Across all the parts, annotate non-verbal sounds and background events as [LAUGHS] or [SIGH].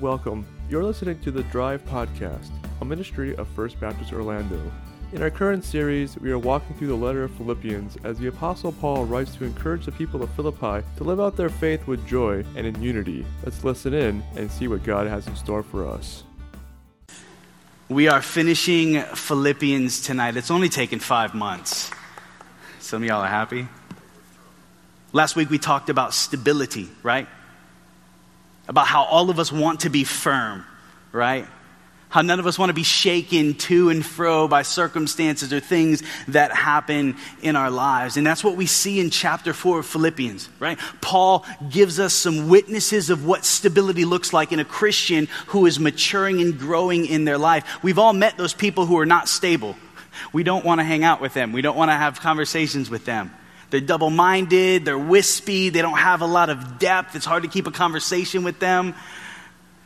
Welcome. You're listening to the Drive Podcast, a ministry of First Baptist Orlando. In our current series, we are walking through the letter of Philippians as the Apostle Paul writes to encourage the people of Philippi to live out their faith with joy and in unity. Let's listen in and see what God has in store for us. We are finishing Philippians tonight. It's only taken five months. Some of y'all are happy. Last week we talked about stability, right? About how all of us want to be firm, right? How none of us want to be shaken to and fro by circumstances or things that happen in our lives. And that's what we see in chapter 4 of Philippians, right? Paul gives us some witnesses of what stability looks like in a Christian who is maturing and growing in their life. We've all met those people who are not stable. We don't want to hang out with them, we don't want to have conversations with them. They're double minded, they're wispy, they don't have a lot of depth. It's hard to keep a conversation with them.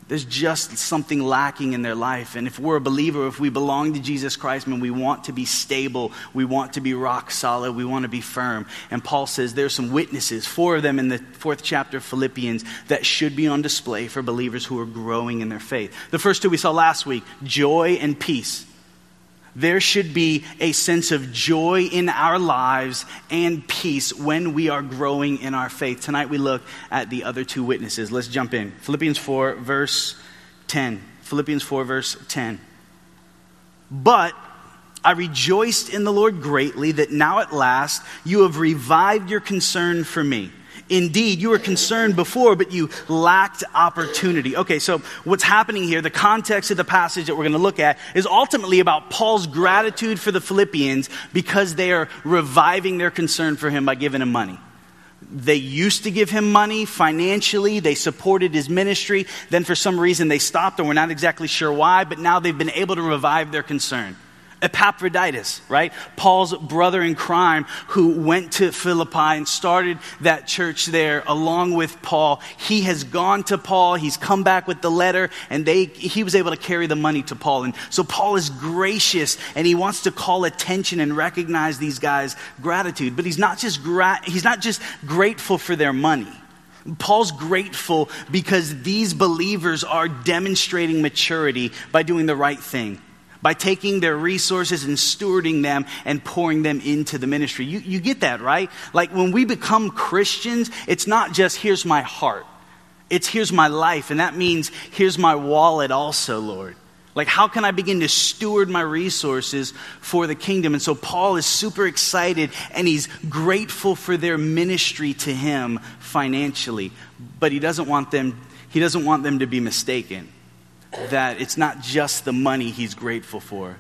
There's just something lacking in their life. And if we're a believer, if we belong to Jesus Christ, man, we want to be stable. We want to be rock solid. We want to be firm. And Paul says there's some witnesses, four of them in the fourth chapter of Philippians, that should be on display for believers who are growing in their faith. The first two we saw last week joy and peace there should be a sense of joy in our lives and peace when we are growing in our faith. Tonight we look at the other two witnesses. Let's jump in. Philippians 4, verse 10. Philippians 4, verse 10. But I rejoiced in the Lord greatly that now at last you have revived your concern for me. Indeed, you were concerned before, but you lacked opportunity. Okay, so what's happening here, the context of the passage that we're going to look at, is ultimately about Paul's gratitude for the Philippians because they are reviving their concern for him by giving him money. They used to give him money financially. They supported his ministry. Then, for some reason, they stopped, and we're not exactly sure why, but now they've been able to revive their concern. Epaphroditus, right? Paul's brother in crime who went to Philippi and started that church there along with Paul. He has gone to Paul. He's come back with the letter and they, he was able to carry the money to Paul. And so Paul is gracious and he wants to call attention and recognize these guys' gratitude. But he's not just, gra- he's not just grateful for their money. Paul's grateful because these believers are demonstrating maturity by doing the right thing by taking their resources and stewarding them and pouring them into the ministry. You, you get that, right? Like when we become Christians, it's not just here's my heart, it's here's my life. And that means here's my wallet also, Lord. Like, how can I begin to steward my resources for the kingdom? And so, Paul is super excited and he's grateful for their ministry to him financially. But he doesn't want them, he doesn't want them to be mistaken that it's not just the money he's grateful for.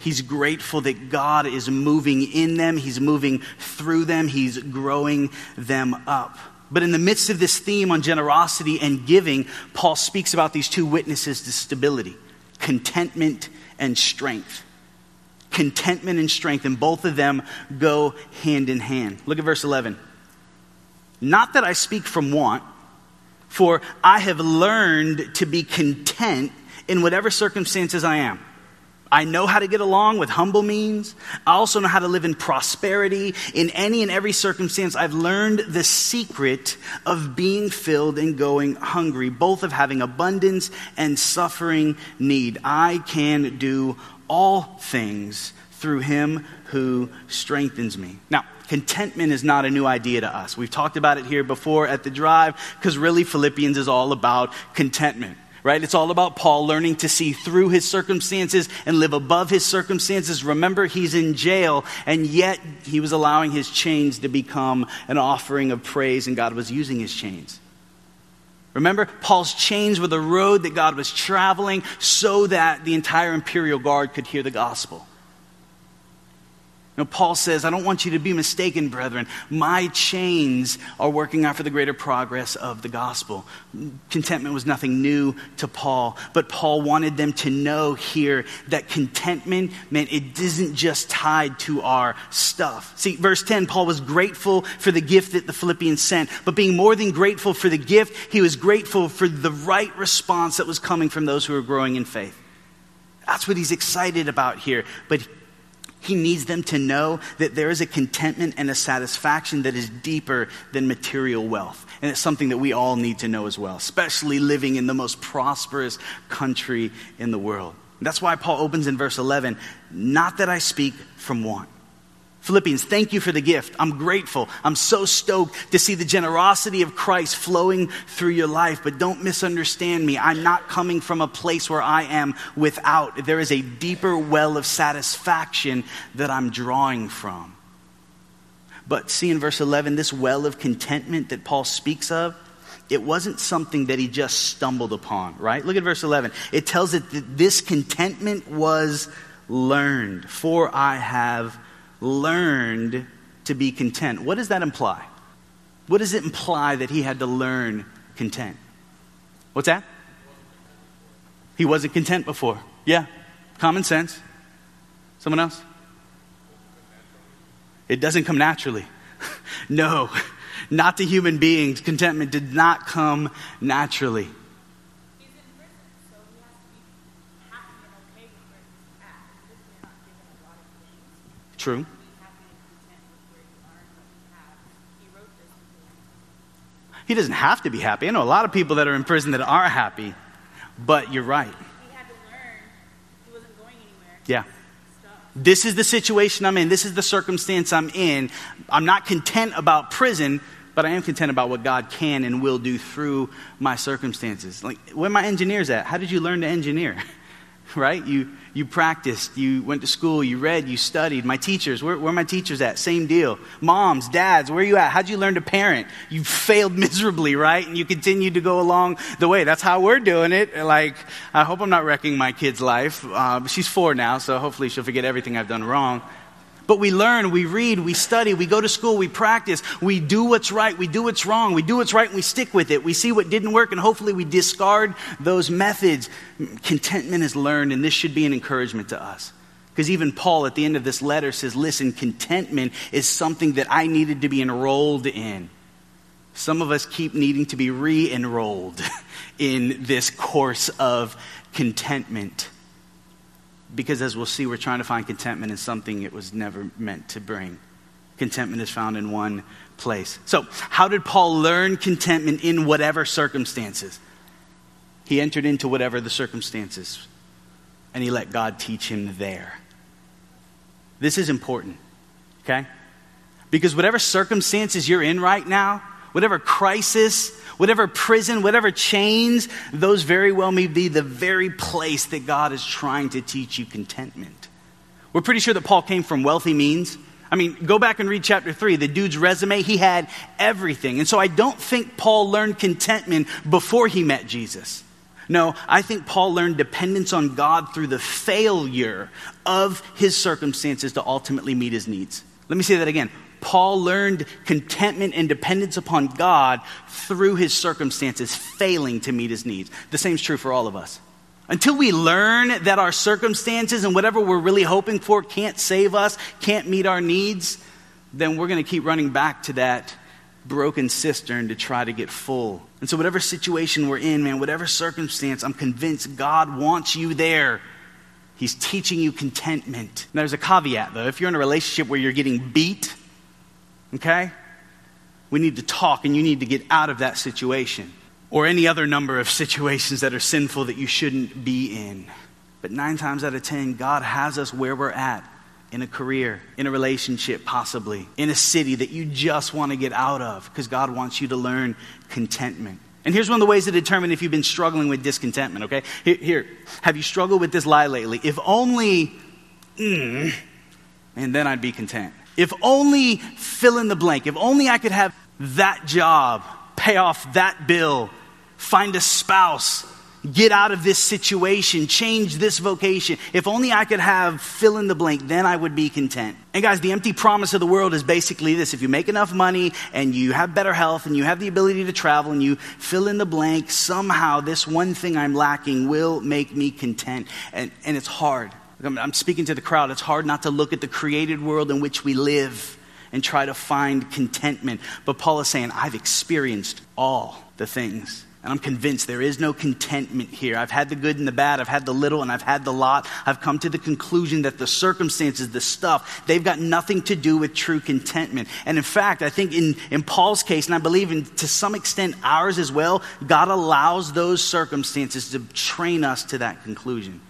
He's grateful that God is moving in them, He's moving through them, He's growing them up. But in the midst of this theme on generosity and giving, Paul speaks about these two witnesses to stability contentment and strength. Contentment and strength, and both of them go hand in hand. Look at verse 11. Not that I speak from want for I have learned to be content in whatever circumstances I am. I know how to get along with humble means. I also know how to live in prosperity. In any and every circumstance, I've learned the secret of being filled and going hungry, both of having abundance and suffering need. I can do all things through him who strengthens me. Now, contentment is not a new idea to us. We've talked about it here before at the drive because really Philippians is all about contentment. Right? It's all about Paul learning to see through his circumstances and live above his circumstances. Remember, he's in jail, and yet he was allowing his chains to become an offering of praise, and God was using his chains. Remember, Paul's chains were the road that God was traveling so that the entire imperial guard could hear the gospel Paul says, I don't want you to be mistaken, brethren. My chains are working out for the greater progress of the gospel. Contentment was nothing new to Paul, but Paul wanted them to know here that contentment meant it isn't just tied to our stuff. See, verse 10, Paul was grateful for the gift that the Philippians sent, but being more than grateful for the gift, he was grateful for the right response that was coming from those who were growing in faith. That's what he's excited about here. But He needs them to know that there is a contentment and a satisfaction that is deeper than material wealth. And it's something that we all need to know as well, especially living in the most prosperous country in the world. That's why Paul opens in verse 11 Not that I speak from want. Philippians, thank you for the gift. I'm grateful. I'm so stoked to see the generosity of Christ flowing through your life. But don't misunderstand me. I'm not coming from a place where I am without. There is a deeper well of satisfaction that I'm drawing from. But see in verse 11, this well of contentment that Paul speaks of, it wasn't something that he just stumbled upon, right? Look at verse 11. It tells it that this contentment was learned. For I have learned to be content. What does that imply? What does it imply that he had to learn content? What's that? He wasn't content before. Yeah, common sense. Someone else? It doesn't come naturally. [LAUGHS] no, [LAUGHS] not to human beings. Contentment did not come naturally. True. He doesn't have to be happy. I know a lot of people that are in prison that are happy, but you're right. Yeah. This is the situation I'm in. This is the circumstance I'm in. I'm not content about prison, but I am content about what God can and will do through my circumstances. Like, where my engineers at? How did you learn to engineer? [LAUGHS] [LAUGHS] right? You, you practiced, you went to school, you read, you studied. My teachers, where, where are my teachers at? Same deal. Moms, dads, where are you at? How'd you learn to parent? You failed [LAUGHS] miserably, right? And you continued to go along the way. That's how we're doing it. Like, I hope I'm not wrecking my kid's life. Uh, she's four now, so hopefully she'll forget everything I've done wrong. But we learn, we read, we study, we go to school, we practice, we do what's right, we do what's wrong, we do what's right and we stick with it. We see what didn't work and hopefully we discard those methods. Contentment is learned, and this should be an encouragement to us. Because even Paul at the end of this letter says, listen, contentment is something that I needed to be enrolled in. Some of us keep needing to be re enrolled [LAUGHS] in this course of contentment because as we'll see, we're trying to find contentment in something it was never meant to bring. Contentment is found in one place. So, how did Paul learn contentment in whatever circumstances? He entered into whatever the circumstances, and he let God teach him there. This is important, okay? Because whatever circumstances you're in right now, whatever crisis, whatever prison, whatever chains, those very well may be the very place that God is trying to teach you contentment. We're pretty sure that Paul came from wealthy means. I mean, go back and read chapter 3. The dude's resume, he had everything. And so I don't think Paul learned contentment before he met Jesus. No, I think Paul learned dependence on God through the failure of his circumstances to ultimately meet his needs. Let me say that again. Paul learned contentment and dependence upon God through his circumstances failing to meet his needs. The same is true for all of us. Until we learn that our circumstances and whatever we're really hoping for can't save us, can't meet our needs, then we're going to keep running back to that broken cistern to try to get full. And so, whatever situation we're in, man, whatever circumstance, I'm convinced God wants you there. He's teaching you contentment. Now, there's a caveat, though. If you're in a relationship where you're getting beat, Okay? We need to talk and you need to get out of that situation or any other number of [LAUGHS] situations that are sinful that you shouldn't be in. But nine times out of ten, God has us where we're at in a career, in a relationship, possibly, in a city that you just want to get out of because God wants you to learn contentment. And here's one of the ways to determine if you've been struggling with discontentment, okay? Here, here have you struggled with this lie lately? If only, mm, and then I'd be content. If only fill in the blank, if only I could have that job, pay off that bill, find a spouse, get out of this situation, change this vocation. If only I could have fill in the blank, then I would be content. And guys, the empty promise of the world is basically this if you make enough money and you have better health and you have the ability to travel and you fill in the blank, somehow this one thing I'm lacking will make me content. And, and it's hard. I'm speaking to the crowd. It's hard not to look at the created world in which we live and try to find contentment. But Paul is saying, I've experienced all the things And I'm convinced there is no contentment here. I've had the good and the bad, I've had the little and I've had the lot. I've come to the conclusion that the circumstances, the stuff, they've got nothing to do with true contentment. And in fact, I think in, in Paul's case, and I believe in, to some extent ours as well, God allows those circumstances to train us to that conclusion.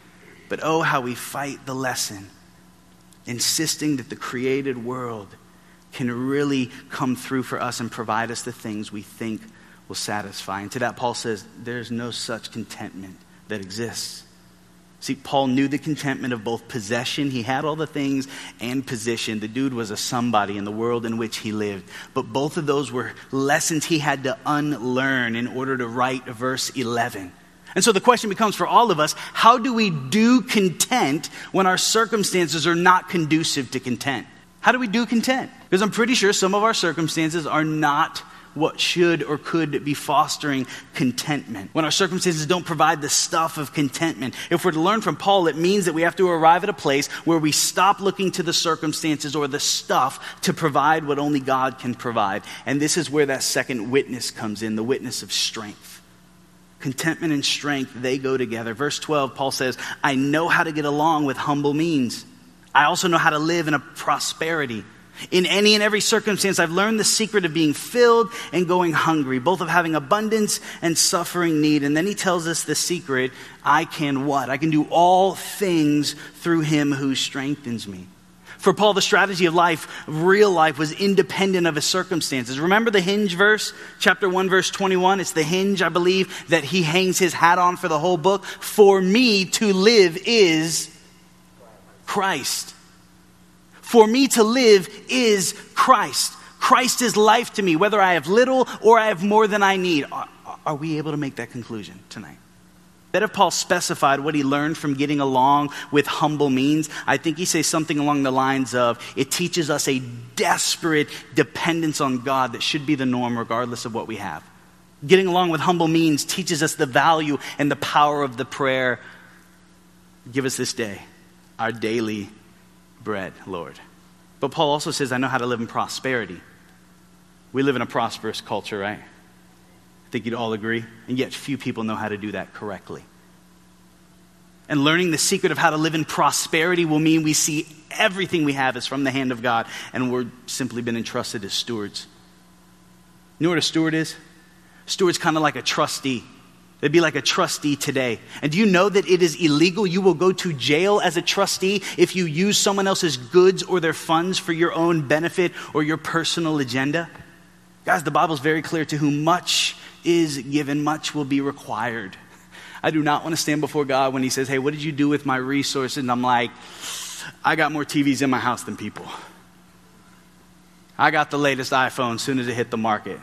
But oh, how we fight the lesson, insisting that the created world can really come through for us and provide us the things we think will satisfy. And to that, Paul says, there's no such contentment that exists. See, Paul knew the contentment of both possession, he had all the things, and position. The dude was a somebody in the world in which he lived. But both of those were lessons he had to unlearn in order to write verse 11. And so the question becomes for all of us how do we do content when our circumstances are not conducive to content? How do we do content? Because I'm pretty sure some of our circumstances are not what should or could be fostering contentment. When our circumstances don't provide the stuff of contentment. If we're to learn from Paul, it means that we have to arrive at a place where we stop looking to the circumstances or the stuff to provide what only God can provide. And this is where that second witness comes in the witness of strength. Contentment and strength, they go together. Verse 12, Paul says, I know how to get along with humble means. I also know how to live in a prosperity. In any and every circumstance, I've learned the secret of being filled and going hungry, both of having abundance and suffering need. And then he tells us the secret I can what? I can do all things through him who strengthens me. For Paul, the strategy of life, real life, was independent of his circumstances. Remember the hinge verse, chapter 1, verse 21? It's the hinge, I believe, that he hangs his hat on for the whole book. For me to live is Christ. For me to live is Christ. Christ is life to me, whether I have little or I have more than I need. Are, are we able to make that conclusion tonight? That if Paul specified what he learned from getting along with humble means, I think he says something along the lines of it teaches us a desperate dependence on God that should be the norm regardless of what we have. Getting along with humble means teaches us the value and the power of the prayer give us this day our daily bread, Lord. But Paul also says, I know how to live in prosperity. We live in a prosperous culture, right? Think you'd all agree. And yet, few people know how to do that correctly. And learning the secret of how to live in prosperity will mean we see everything we have is from the hand of God, and we're simply been entrusted as stewards. You know what a steward is? Steward's kind of like a trustee. It'd be like a trustee today. And do you know that it is illegal? You will go to jail as a trustee if you use someone else's goods or their funds for your own benefit or your personal agenda. Guys, the Bible's very clear to whom much is given, much will be required. I do not want to stand before God when He says, Hey, what did you do with my resources? And I'm like, I got more TVs in my house than people. I got the latest iPhone as soon as it hit the market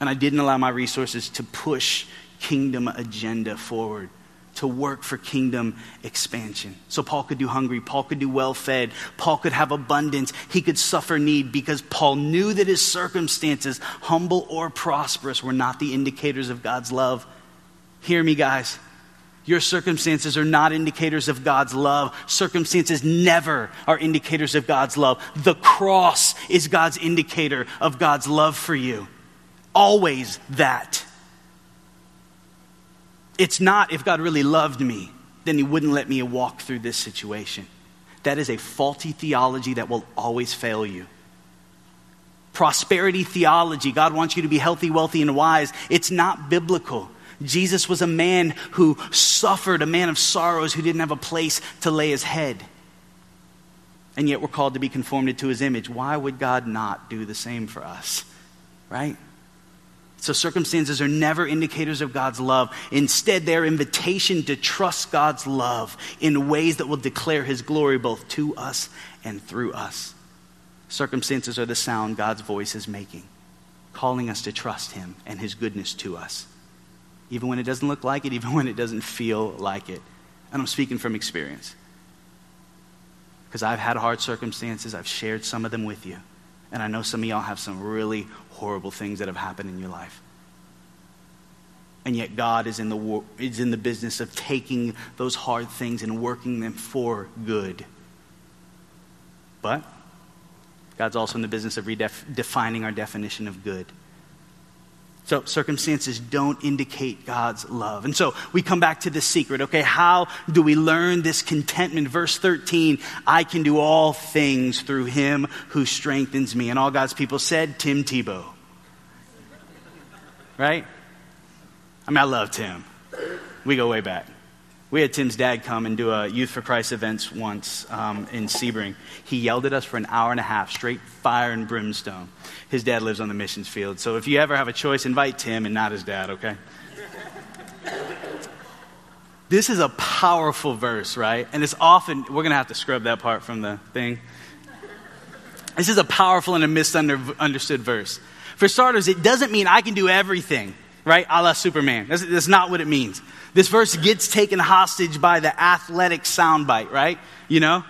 and I didn't allow my resources to push kingdom agenda forward, to work for kingdom expansion. So Paul could do hungry, Paul could do well fed, Paul could have abundance, he could suffer need because Paul knew that his circumstances, humble or prosperous, were not the indicators of God's love. Hear me, guys. Your circumstances are not indicators of God's love. Circumstances never are indicators of God's love. The cross is God's indicator of God's love for you always that. It's not if God really loved me, then He wouldn't let me walk through this situation. That is a faulty theology that will always fail you. Prosperity theology, God wants you to be healthy, wealthy, and wise. It's not biblical. Jesus was a man who suffered, a man of sorrows who didn't have a place to lay his head. And yet we're called to be conformed to his image. Why would God not do the same for us? Right? So, circumstances are never indicators of God's love. Instead, they're invitation to trust God's love in ways that will declare His glory both to us and through us. Circumstances are the sound God's voice is making, calling us to trust Him and His goodness to us, even when it doesn't look like it, even when it doesn't feel like it. And I'm speaking from experience. Because I've had hard circumstances, I've shared some of them with you. And I know some of y'all have some really horrible things that have happened in your life. And yet, God is in the, is in the business of taking those hard things and working them for good. But God's also in the business of redefining our definition of good. So, circumstances don't indicate God's love. And so, we come back to the secret. Okay, how do we learn this contentment? Verse 13 I can do all things through him who strengthens me. And all God's people said, Tim Tebow. Right? I mean, I love Tim. We go way back. We had Tim's dad come and do a Youth for Christ events once um, in Sebring. He yelled at us for an hour and a half, straight fire and brimstone. His dad lives on the missions field. So if you ever have a choice, invite Tim and not his dad, okay? this is a powerful verse, right? And it's often, we're going to have to scrub that part from the thing. This is a powerful and a misunderstood verse. For starters, it doesn't mean I can do everything, right? A la Superman. That's, that's not what it means. This verse gets taken hostage by the athletic soundbite, right? You know?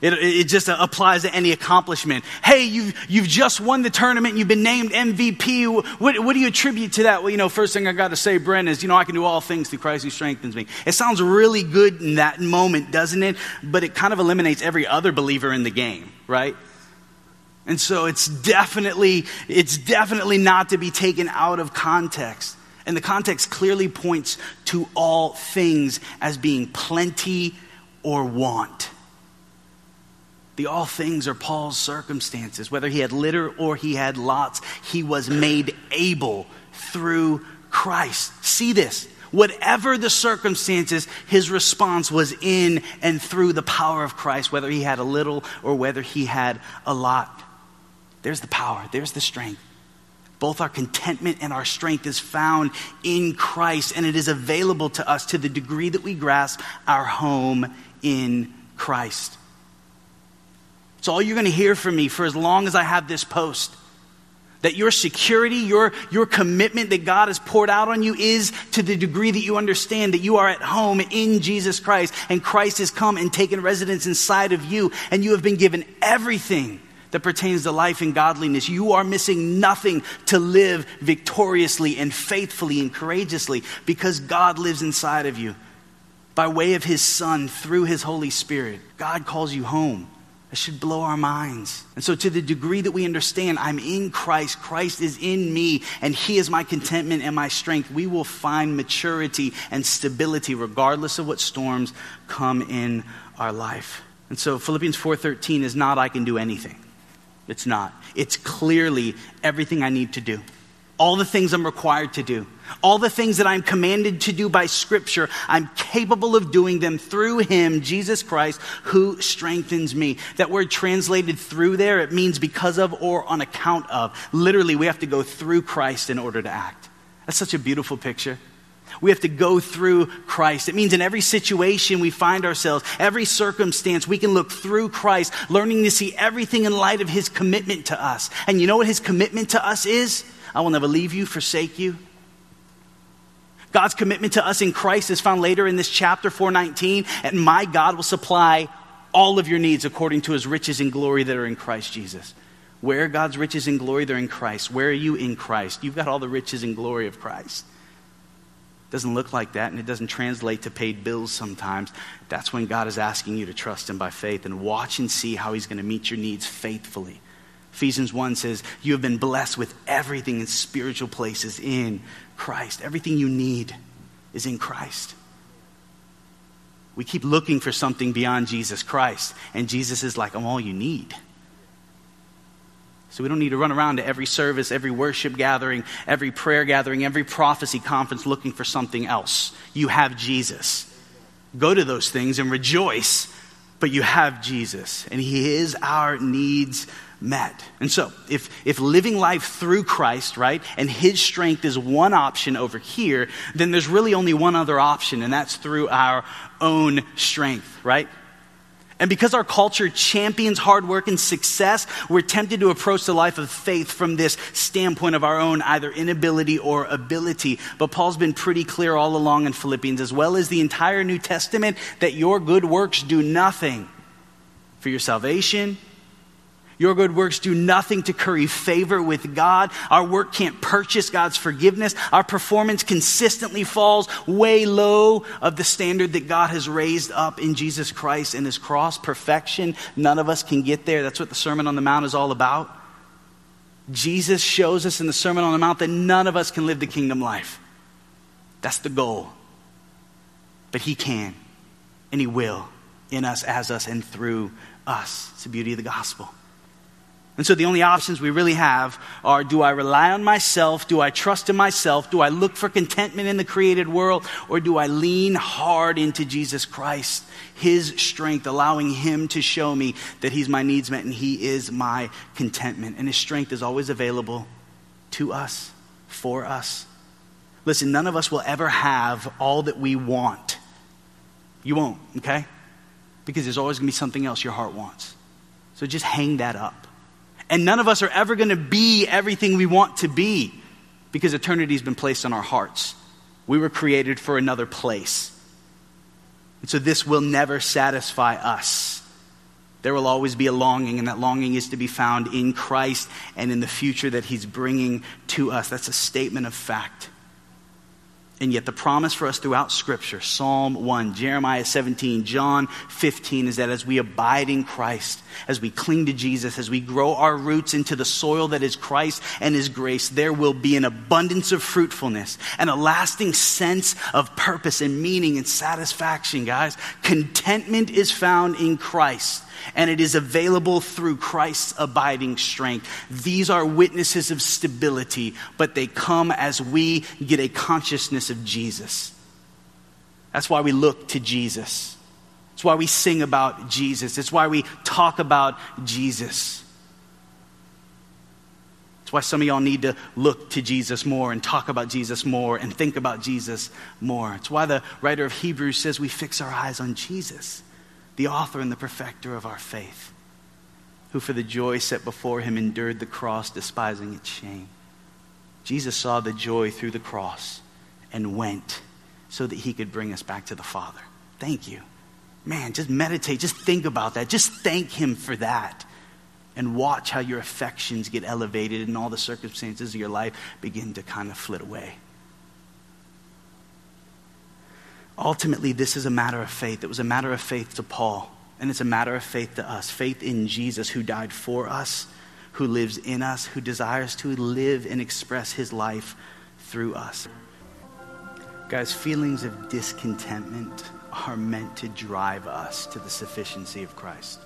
It, it just applies to any accomplishment. Hey, you've, you've just won the tournament. You've been named MVP. What, what do you attribute to that? Well, you know, first thing I got to say, Brent, is, you know, I can do all things through Christ who strengthens me. It sounds really good in that moment, doesn't it? But it kind of eliminates every other believer in the game, right? And so it's definitely, it's definitely not to be taken out of context. And the context clearly points to all things as being plenty or want. The all things are Paul's circumstances. Whether he had little or he had lots, he was made able through Christ. See this. Whatever the circumstances, his response was in and through the power of Christ, whether he had a little or whether he had a lot. There's the power, there's the strength. Both our contentment and our strength is found in Christ, and it is available to us to the degree that we grasp our home in Christ. It's all you're going to hear from me for as long as I have this post. That your security, your, your commitment that God has poured out on you is to the degree that you understand that you are at home in Jesus Christ and Christ has come and taken residence inside of you and you have been given everything that pertains to life and godliness. You are missing nothing to live victoriously and faithfully and courageously because God lives inside of you. By way of His Son, through His Holy Spirit, God calls you home. It should blow our minds. And so, to the degree that we understand I'm in Christ, Christ is in me, and He is my contentment and my strength, we will find maturity and stability regardless of what storms come in our life. And so, Philippians 4:13 is not I can do anything. It's not. It's clearly everything I need to do. All the things I'm required to do. All the things that I'm commanded to do by Scripture, I'm capable of doing them through Him, Jesus Christ, who strengthens me. That word translated through there, it means because of or on account of. Literally, we have to go through Christ in order to act. That's such a beautiful picture. We have to go through Christ. It means in every situation we find ourselves, every circumstance, we can look through Christ, learning to see everything in light of his commitment to us. And you know what his commitment to us is? I will never leave you, forsake you. God's commitment to us in Christ is found later in this chapter 419, and my God will supply all of your needs according to his riches and glory that are in Christ Jesus. Where are God's riches and glory? They're in Christ. Where are you in Christ? You've got all the riches and glory of Christ doesn't look like that and it doesn't translate to paid bills sometimes, that's when God is asking you to trust Him by faith and watch and see how He's going to meet your needs faithfully. Ephesians 1 says, You have been blessed with everything in spiritual places in Christ. Everything you need is in Christ. We keep looking for something beyond Jesus Christ, and Jesus is like, I'm all you need. So we don't need to run around to every service, every worship gathering, every prayer gathering, every prophecy conference looking for something else. You have Jesus. Go to those things and rejoice, but you have Jesus, and He is our needs met. And so, if, if living life through Christ, right, and His strength is one option over here, then there's really only one other option, and that's through our own strength, right? And because our culture champions hard work and success, we're tempted to approach the life of faith from this standpoint of our own either inability or ability. But Paul's been pretty clear all along in Philippians, as well as the entire New Testament, that your good works do nothing for your salvation your good works do nothing to curry favor with God. Our work can't purchase God's forgiveness. Our performance consistently falls way low of the standard that God has raised up in Jesus Christ and his cross. Perfection. None of us can get there. That's what the Sermon on the Mount is all about. Jesus shows us in the Sermon on the Mount that none of us can live the kingdom life. That's the goal. But He can, and He will, in us, as us, and through us. It's the beauty of the gospel. And so the only options we really have are do I rely on myself? Do I trust in myself? Do I look for contentment in the created world? Or do I lean hard into Jesus Christ, His strength, allowing Him to show me that He's my needs met and He is my contentment? And His strength is always available to us, for us. Listen, none of us will ever have all that we want. You won't, okay? Because there's always going to be something else your heart wants. So just hang that up. And none of us are ever going to be everything we want to be because eternity has been placed on our hearts. We were created for another place. And so this will never satisfy us. There will always be a longing, and that longing is to be found in Christ and in the future that He's bringing to us. That's a statement of fact. And yet, the promise for us throughout Scripture, Psalm 1, Jeremiah 17, John 15, is that as we abide in Christ, as we cling to Jesus, as we grow our roots into the soil that is Christ and His grace, there will be an abundance of fruitfulness and a lasting sense of purpose and meaning and satisfaction, guys. Contentment is found in Christ and it is available through Christ's abiding strength. These are witnesses of stability, but they come as we get a consciousness of Jesus. That's why we look to Jesus. It's why we sing about Jesus. It's why we talk about Jesus. It's why some of y'all need to look to Jesus more and talk about Jesus more and think about Jesus more. It's why the writer of Hebrews says we fix our eyes on Jesus the author and the perfecter of our faith, who for the joy set before him endured the cross, despising its shame. Jesus saw the joy through the cross and went so that he could bring us back to the Father. Thank you. Man, just meditate, just think about that. Just thank him for that. And watch how your affections get elevated and all the circumstances of your life begin to kind of flit away. Ultimately, this is a matter of faith. It was a matter of faith to Paul, and it's a matter of faith to us faith in Jesus who died for us, who lives in us, who desires to live and express his life through us. Guys, feelings of discontentment are meant to drive us to the sufficiency of Christ.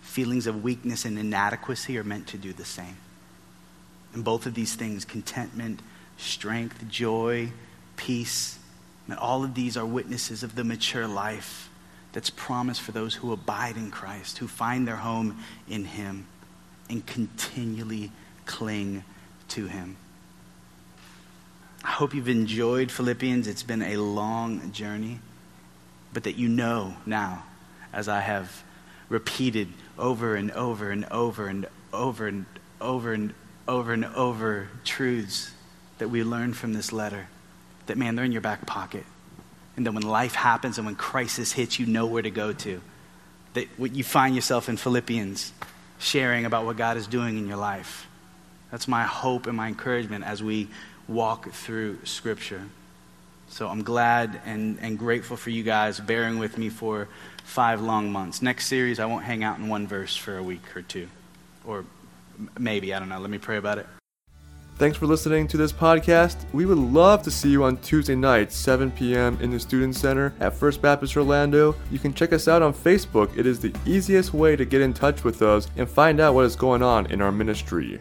Feelings of weakness and inadequacy are meant to do the same. And both of these things contentment, strength, joy, peace and all of these are witnesses of the mature life that's promised for those who abide in Christ, who find their home in Him, and continually cling to Him. I hope you've enjoyed Philippians. It's been a long journey, but that you know now, as I have repeated over and over and over and over and over and over and over truths that we learn from this letter that, man, they're in your back pocket. And then when life happens and when crisis hits, you know where to go to. That you find yourself in Philippians sharing about what God is doing in your life. That's my hope and my encouragement as we walk through Scripture. So I'm glad and, and grateful for you guys bearing with me for five long months. Next series, I won't hang out in one verse for a week or two. Or maybe, I don't know. Let me pray about it. Thanks for listening to this podcast. We would love to see you on Tuesday nights, 7 p.m. in the Student Center at First Baptist Orlando. You can check us out on Facebook. It is the easiest way to get in touch with us and find out what is going on in our ministry.